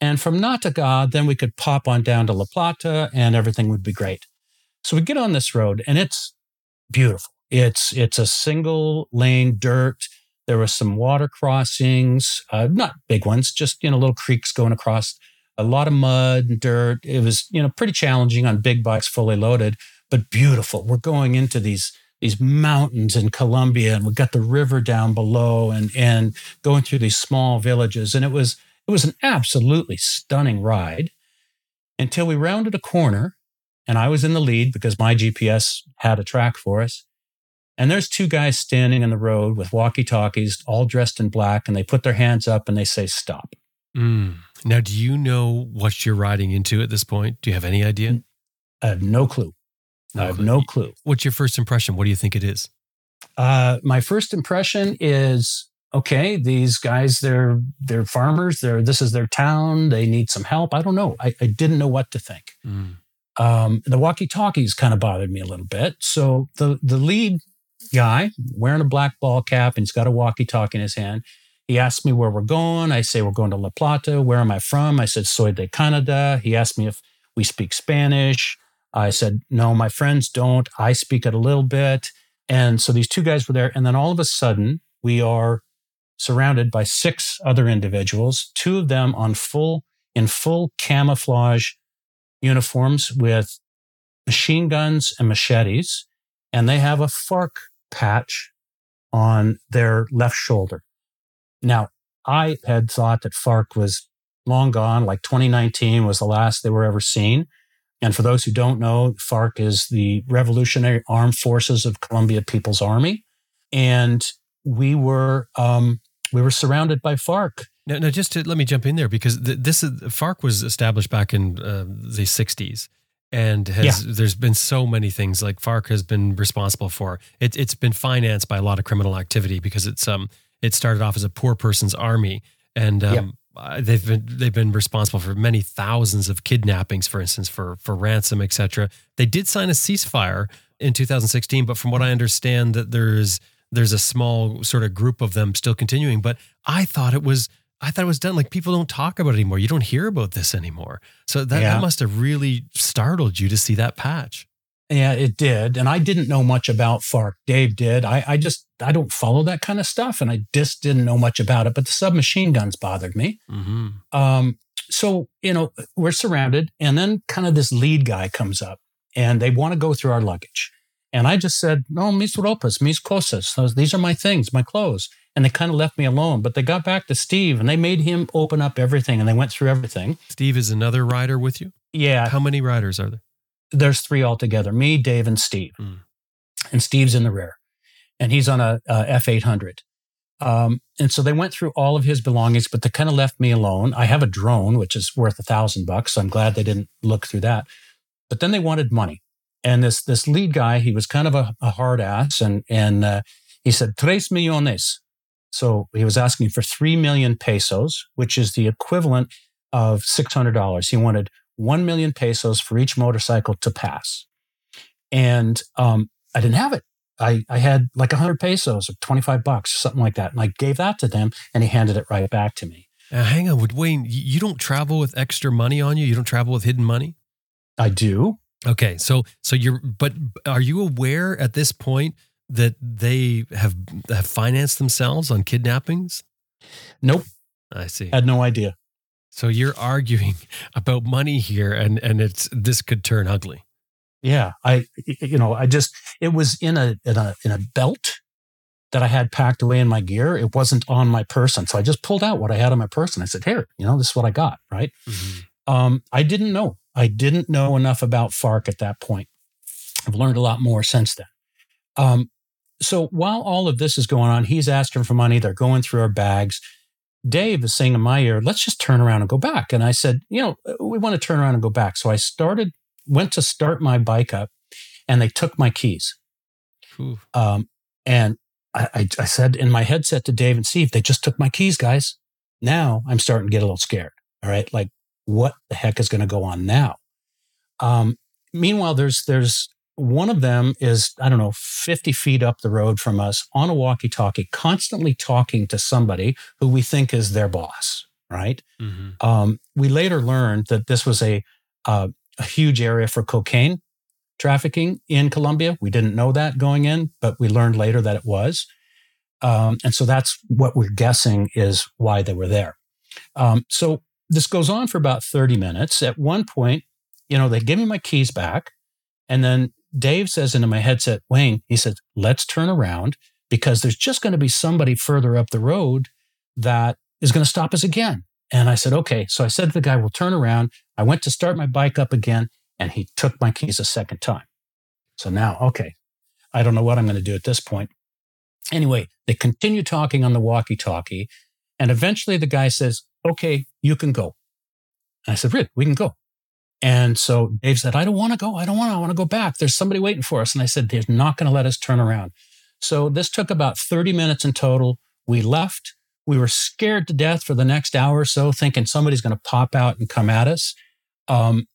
And from Nataga, then we could pop on down to La Plata and everything would be great. So we get on this road and it's beautiful. It's, it's a single lane dirt. There was some water crossings, uh, not big ones, just, you know, little creeks going across a lot of mud and dirt. It was, you know, pretty challenging on big bikes fully loaded, but beautiful. We're going into these these mountains in Colombia and we got the river down below and and going through these small villages and it was it was an absolutely stunning ride until we rounded a corner and I was in the lead because my GPS had a track for us. And there's two guys standing in the road with walkie talkies, all dressed in black, and they put their hands up and they say, Stop. Mm. Now, do you know what you're riding into at this point? Do you have any idea? I have no clue. No I have clue. no clue. What's your first impression? What do you think it is? Uh, my first impression is okay. These guys, they're they're farmers. They're this is their town. They need some help. I don't know. I, I didn't know what to think. Mm. Um, the walkie-talkies kind of bothered me a little bit. So the the lead guy wearing a black ball cap and he's got a walkie-talkie in his hand. He asked me where we're going. I say we're going to La Plata. Where am I from? I said soy de Canada. He asked me if we speak Spanish. I said, no, my friends don't. I speak it a little bit. And so these two guys were there. And then all of a sudden, we are surrounded by six other individuals, two of them on full, in full camouflage uniforms with machine guns and machetes. And they have a FARC patch on their left shoulder. Now, I had thought that FARC was long gone, like 2019 was the last they were ever seen. And for those who don't know, FARC is the Revolutionary Armed Forces of Colombia People's Army. And we were um, we were surrounded by FARC. Now, now just to let me jump in there because th- this is, FARC was established back in uh, the 60s and has yeah. there's been so many things like FARC has been responsible for. It, it's been financed by a lot of criminal activity because it's um it started off as a poor person's army and um, uh, they've been they've been responsible for many thousands of kidnappings, for instance, for for ransom, etc. They did sign a ceasefire in 2016, but from what I understand, that there's there's a small sort of group of them still continuing. But I thought it was I thought it was done. Like people don't talk about it anymore. You don't hear about this anymore. So that, yeah. that must have really startled you to see that patch. Yeah, it did. And I didn't know much about FARC. Dave did. I, I just, I don't follow that kind of stuff. And I just didn't know much about it. But the submachine guns bothered me. Mm-hmm. Um, so, you know, we're surrounded. And then kind of this lead guy comes up and they want to go through our luggage. And I just said, no, mis ropas, mis cosas. These are my things, my clothes. And they kind of left me alone. But they got back to Steve and they made him open up everything and they went through everything. Steve is another rider with you? Yeah. How many riders are there? there's three altogether me, Dave, and Steve. Mm. And Steve's in the rear, and he's on a a F 800. Um, and so they went through all of his belongings, but they kind of left me alone. I have a drone, which is worth a thousand bucks. So I'm glad they didn't look through that. But then they wanted money. And this, this lead guy, he was kind of a, a hard ass and, and, uh, he said, tres millones. So he was asking for 3 million pesos, which is the equivalent of $600. He wanted 1 million pesos for each motorcycle to pass. And um, I didn't have it. I, I had like 100 pesos or 25 bucks or something like that. And I gave that to them and he handed it right back to me. Now, hang on, Wayne, you don't travel with extra money on you? You don't travel with hidden money? I do. Okay. So, so you're, but are you aware at this point that they have, have financed themselves on kidnappings? Nope. I see. Had no idea. So you're arguing about money here, and and it's this could turn ugly. Yeah, I you know I just it was in a in a in a belt that I had packed away in my gear. It wasn't on my person, so I just pulled out what I had on my person. I said, "Here, you know, this is what I got." Right. Mm-hmm. Um, I didn't know. I didn't know enough about FARC at that point. I've learned a lot more since then. Um, so while all of this is going on, he's asking for money. They're going through our bags. Dave is saying in my ear, let's just turn around and go back. And I said, you know, we want to turn around and go back. So I started, went to start my bike up and they took my keys. Um, and I, I, I said in my headset to Dave and Steve, they just took my keys, guys. Now I'm starting to get a little scared. All right. Like, what the heck is going to go on now? Um, meanwhile, there's, there's one of them is, I don't know, 50 feet up the road from us on a walkie talkie, constantly talking to somebody who we think is their boss, right? Mm-hmm. Um, we later learned that this was a, uh, a huge area for cocaine trafficking in Colombia. We didn't know that going in, but we learned later that it was. Um, and so that's what we're guessing is why they were there. Um, so this goes on for about 30 minutes. At one point, you know, they give me my keys back. And then Dave says into my headset, Wayne, he says, let's turn around because there's just going to be somebody further up the road that is going to stop us again. And I said, okay. So I said to the guy, we'll turn around. I went to start my bike up again and he took my keys a second time. So now, okay, I don't know what I'm going to do at this point. Anyway, they continue talking on the walkie talkie. And eventually the guy says, okay, you can go. And I said, really, we can go. And so Dave said, I don't want to go. I don't want to. I want to go back. There's somebody waiting for us. And I said, they're not going to let us turn around. So this took about 30 minutes in total. We left. We were scared to death for the next hour or so, thinking somebody's going to pop out and come at us. Um,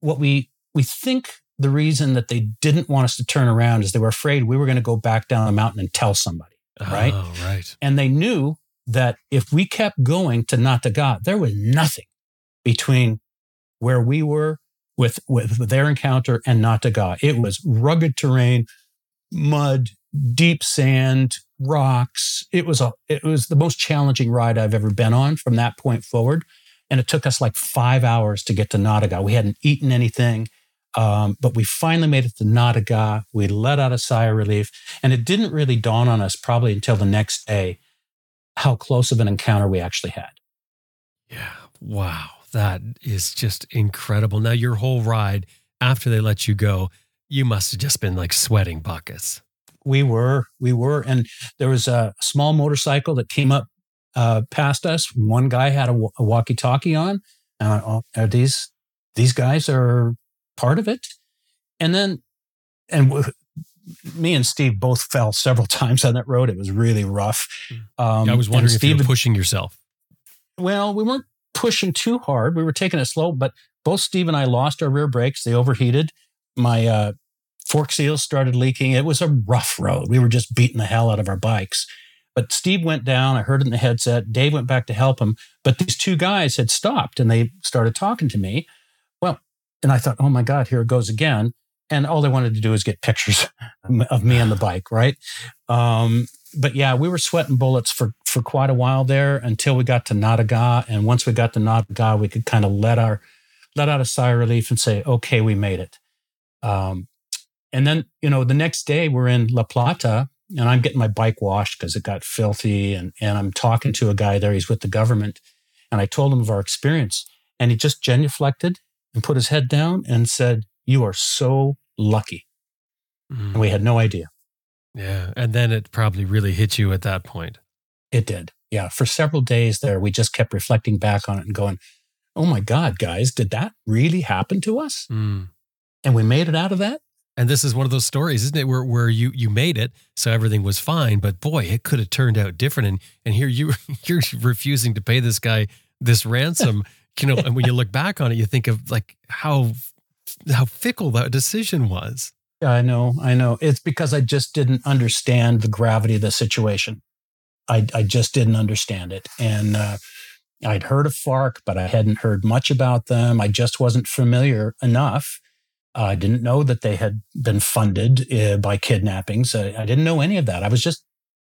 what we, we think the reason that they didn't want us to turn around is they were afraid we were going to go back down the mountain and tell somebody. Right. Oh, right. And they knew that if we kept going to Nataga, there was nothing between where we were with, with their encounter and Nataga. It was rugged terrain, mud, deep sand, rocks. It was a it was the most challenging ride I've ever been on from that point forward. And it took us like five hours to get to Nataga. We hadn't eaten anything. Um, but we finally made it to Nataga. We let out a sigh of relief. And it didn't really dawn on us probably until the next day how close of an encounter we actually had. Yeah. Wow. That is just incredible. Now, your whole ride after they let you go, you must have just been like sweating buckets. We were, we were. And there was a small motorcycle that came up uh, past us. One guy had a, a walkie talkie on. And oh, are these, these guys are part of it. And then, and w- me and Steve both fell several times on that road. It was really rough. Um, I was wondering if you were pushing yourself. Well, we weren't pushing too hard. We were taking it slow, but both Steve and I lost our rear brakes. They overheated. My uh, fork seals started leaking. It was a rough road. We were just beating the hell out of our bikes. But Steve went down. I heard it in the headset. Dave went back to help him. But these two guys had stopped and they started talking to me. Well, and I thought, oh my God, here it goes again. And all they wanted to do was get pictures of me on the bike, right? Um, but yeah, we were sweating bullets for for quite a while there until we got to Nataga. And once we got to Nataga, we could kind of let our let out a sigh of relief and say, okay, we made it. Um, and then, you know, the next day we're in La Plata and I'm getting my bike washed because it got filthy. And, and I'm talking to a guy there. He's with the government. And I told him of our experience. And he just genuflected and put his head down and said, You are so lucky. Mm. And we had no idea. Yeah. And then it probably really hit you at that point. It did. Yeah. For several days there, we just kept reflecting back on it and going, Oh my God, guys, did that really happen to us? Mm. And we made it out of that? And this is one of those stories, isn't it? Where where you you made it, so everything was fine, but boy, it could have turned out different. And and here you you're refusing to pay this guy this ransom you know, and when you look back on it, you think of like how how fickle that decision was. Yeah, I know, I know. It's because I just didn't understand the gravity of the situation. I I just didn't understand it, and uh, I'd heard of FARC, but I hadn't heard much about them. I just wasn't familiar enough. Uh, I didn't know that they had been funded uh, by kidnappings. I, I, didn't know any of that. I was just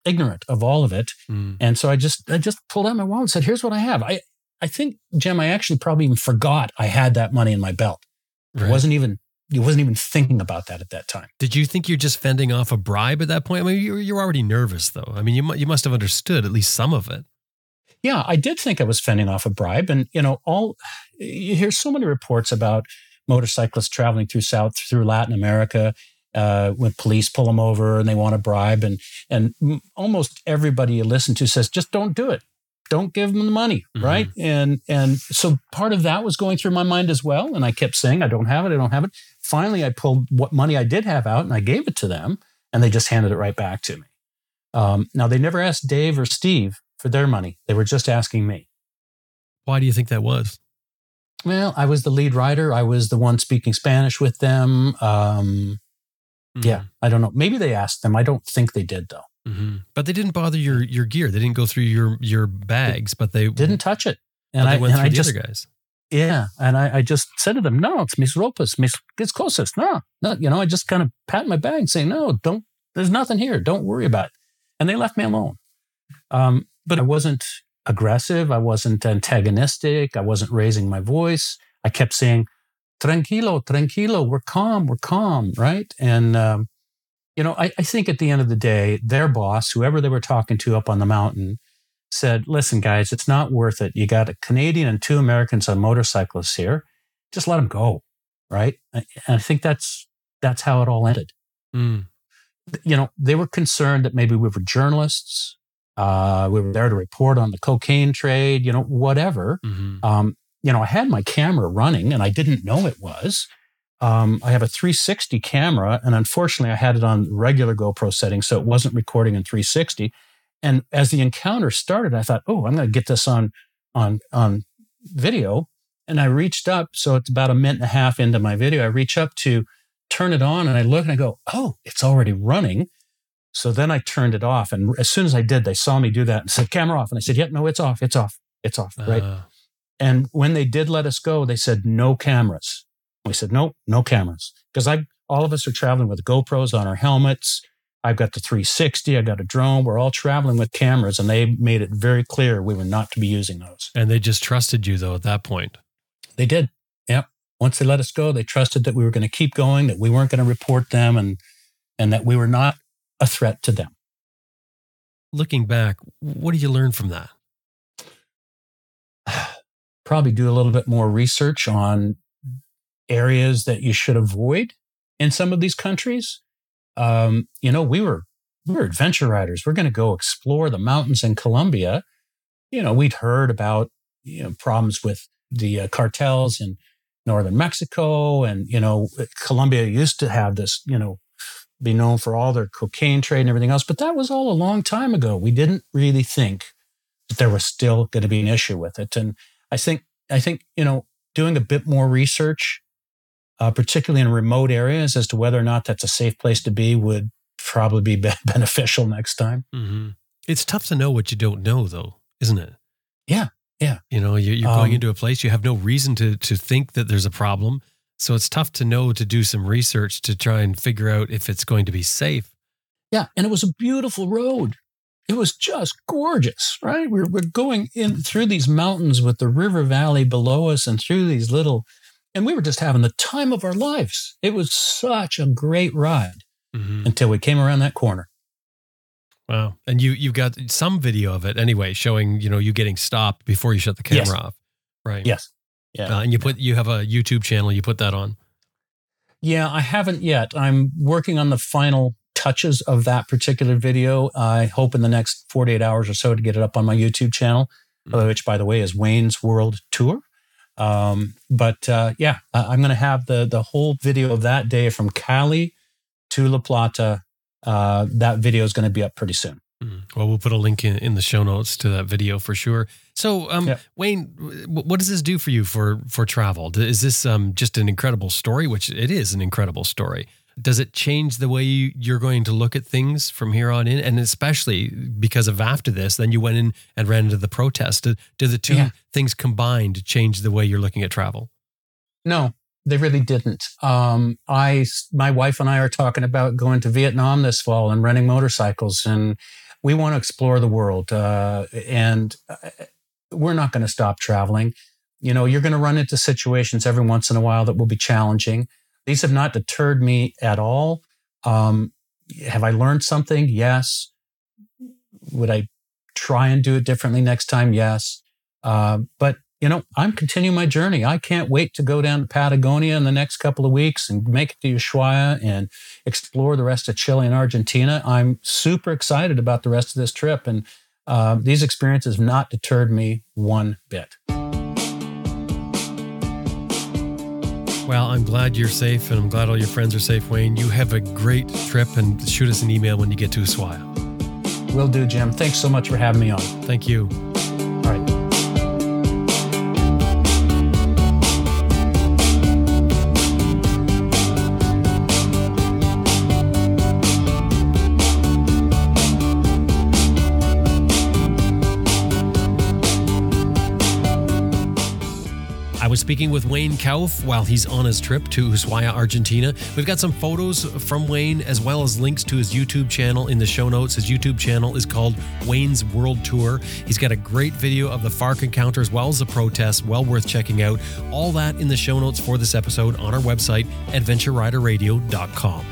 ignorant of all of it, mm. and so I just I just pulled out my wallet and said, "Here's what I have." I I think, Jim, I actually probably even forgot I had that money in my belt. Right. I wasn't even you wasn't even thinking about that at that time. Did you think you're just fending off a bribe at that point? I mean, you're, you're already nervous, though. I mean, you you must have understood at least some of it. Yeah, I did think I was fending off a bribe, and you know, all you hear so many reports about motorcyclists traveling through South through Latin America uh, when police pull them over and they want a bribe, and and almost everybody you listen to says just don't do it don't give them the money mm-hmm. right and and so part of that was going through my mind as well and i kept saying i don't have it i don't have it finally i pulled what money i did have out and i gave it to them and they just handed it right back to me um, now they never asked dave or steve for their money they were just asking me why do you think that was well i was the lead writer i was the one speaking spanish with them um, mm-hmm. yeah i don't know maybe they asked them i don't think they did though Mm-hmm. But they didn't bother your your gear. They didn't go through your your bags, but they didn't touch it. And I went through the just, other guys. Yeah, and I, I just said to them, "No, it's Miss ropas, Miss it's closest. No, no, you know." I just kind of pat my bag, saying, "No, don't. There's nothing here. Don't worry about it." And they left me alone. Um, but I wasn't aggressive. I wasn't antagonistic. I wasn't raising my voice. I kept saying, "Tranquilo, tranquilo. We're calm. We're calm." Right, and um, you know, I, I think at the end of the day, their boss, whoever they were talking to up on the mountain, said, listen, guys, it's not worth it. You got a Canadian and two Americans on motorcyclists here. Just let them go. Right. And I think that's, that's how it all ended. Mm. You know, they were concerned that maybe we were journalists. Uh, we were there to report on the cocaine trade, you know, whatever. Mm-hmm. Um, you know, I had my camera running and I didn't know it was um, I have a 360 camera, and unfortunately, I had it on regular GoPro settings, so it wasn't recording in 360. And as the encounter started, I thought, "Oh, I'm going to get this on on on video." And I reached up, so it's about a minute and a half into my video. I reach up to turn it on, and I look and I go, "Oh, it's already running." So then I turned it off, and as soon as I did, they saw me do that and said, "Camera off." And I said, "Yeah, no, it's off. It's off. It's off." Right. Uh. And when they did let us go, they said, "No cameras." We said, nope, no cameras. Because I all of us are traveling with GoPros on our helmets. I've got the 360, I've got a drone. We're all traveling with cameras, and they made it very clear we were not to be using those. And they just trusted you though at that point. They did. Yep. Once they let us go, they trusted that we were going to keep going, that we weren't going to report them, and and that we were not a threat to them. Looking back, what did you learn from that? Probably do a little bit more research on areas that you should avoid in some of these countries. Um, you know, we were we were adventure riders. We're going to go explore the mountains in Colombia. You know, we'd heard about you know problems with the uh, cartels in northern Mexico, and you know, Colombia used to have this you know be known for all their cocaine trade and everything else. But that was all a long time ago. We didn't really think that there was still going to be an issue with it. And I think, I think, you know, doing a bit more research, uh, particularly in remote areas as to whether or not that's a safe place to be would probably be beneficial next time. Mm-hmm. It's tough to know what you don't know though, isn't it? Yeah. Yeah. You know, you're, you're going Um, into a place, you have no reason to, to think that there's a problem. So it's tough to know to do some research to try and figure out if it's going to be safe. Yeah. And it was a beautiful road. It was just gorgeous, right? We're, we're going in through these mountains with the river valley below us and through these little, and we were just having the time of our lives. It was such a great ride Mm-hmm. until we came around that corner. Wow. And you, you've got some video of it anyway, showing, you know, you getting stopped before you shut the camera Yes. off. Right. Yes. Yeah. Uh, and you put, you have a YouTube channel, you put that on. Yeah, I haven't yet. I'm working on the final touches of that particular video. I hope in the next 48 hours or so to get it up on my YouTube channel, Mhm. which, by the way, is Wayne's World Tour. Um, but uh, yeah, I'm going to have the the whole video of that day from Cali to La Plata. Uh, that video is going to be up pretty soon. Mm. Well, we'll put a link in, in the show notes to that video for sure. So, um, Yeah. Wayne, what does this do for you for for travel? Is this um, just an incredible story? Which it is an incredible story. Does it change the way you, you're going to look at things from here on in? And especially because of after this, then you went in and ran into the protest. Did, did the two Yeah. things combined change the way you're looking at travel? No, they really didn't. Um, I, my wife and I are talking about going to Vietnam this fall and renting motorcycles, and we want to explore the world. Uh, and uh, we're not going to stop traveling. You know, you're going to run into situations every once in a while that will be challenging. These have not deterred me at all. Um, have I learned something? Yes. Would I try and do it differently next time? Yes. Uh, but you know, I'm continuing my journey. I can't wait to go down to Patagonia in the next couple of weeks and make it to Ushuaia and explore the rest of Chile and Argentina. I'm super excited about the rest of this trip, and uh, these experiences have not deterred me one bit. Well, I'm glad you're safe and I'm glad all your friends are safe, Wayne. You have a great trip and shoot us an email when you get to Ushuaia. Will do, Jim. Thanks so much for having me on. Thank you. All right. Was speaking with Wayne Kouf while he's on his trip to Ushuaia, Argentina. We've got some photos from Wayne as well as links to his YouTube channel in the show notes. His YouTube channel is called Wayne's World Tour. He's got a great video of the FARC encounter as well as the protests, well worth checking out. All that in the show notes for this episode on our website, adventureriderradio.com.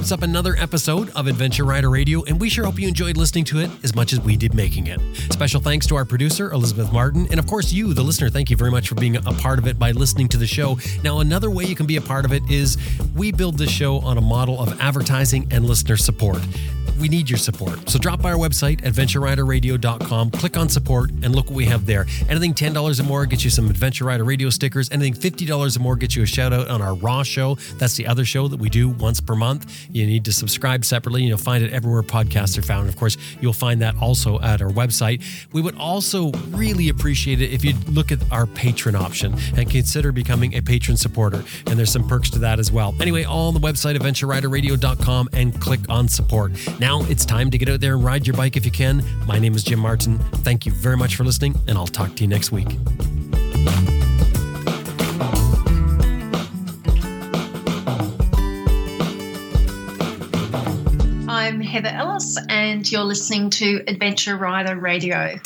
Wraps up another episode of Adventure Rider Radio, and we sure hope you enjoyed listening to it as much as we did making it. Special thanks to our producer, Elizabeth Martin, and of course, you, the listener. Thank you very much for being a part of it by listening to the show. Now, another way you can be a part of it is we build this show on a model of advertising and listener support we need your support. So drop by our website, adventureriderradio.com, click on support, and look what we have there. Anything $10 or more gets you some Adventure Rider radio stickers. Anything $50 or more gets you a shout out on our Raw show. That's the other show that we do once per month. You need to subscribe separately. You'll find it everywhere podcasts are found. Of course, you'll find that also at our website. We would also really appreciate it if you'd look at our Patreon option and consider becoming a Patreon supporter. And there's some perks to that as well. Anyway, all on the website, adventureriderradio.com, and click on support. Now it's time to get out there and ride your bike if you can. My name is Jim Martin. Thank you very much for listening, and I'll talk to you next week. I'm Heather Ellis, and you're listening to Adventure Rider Radio.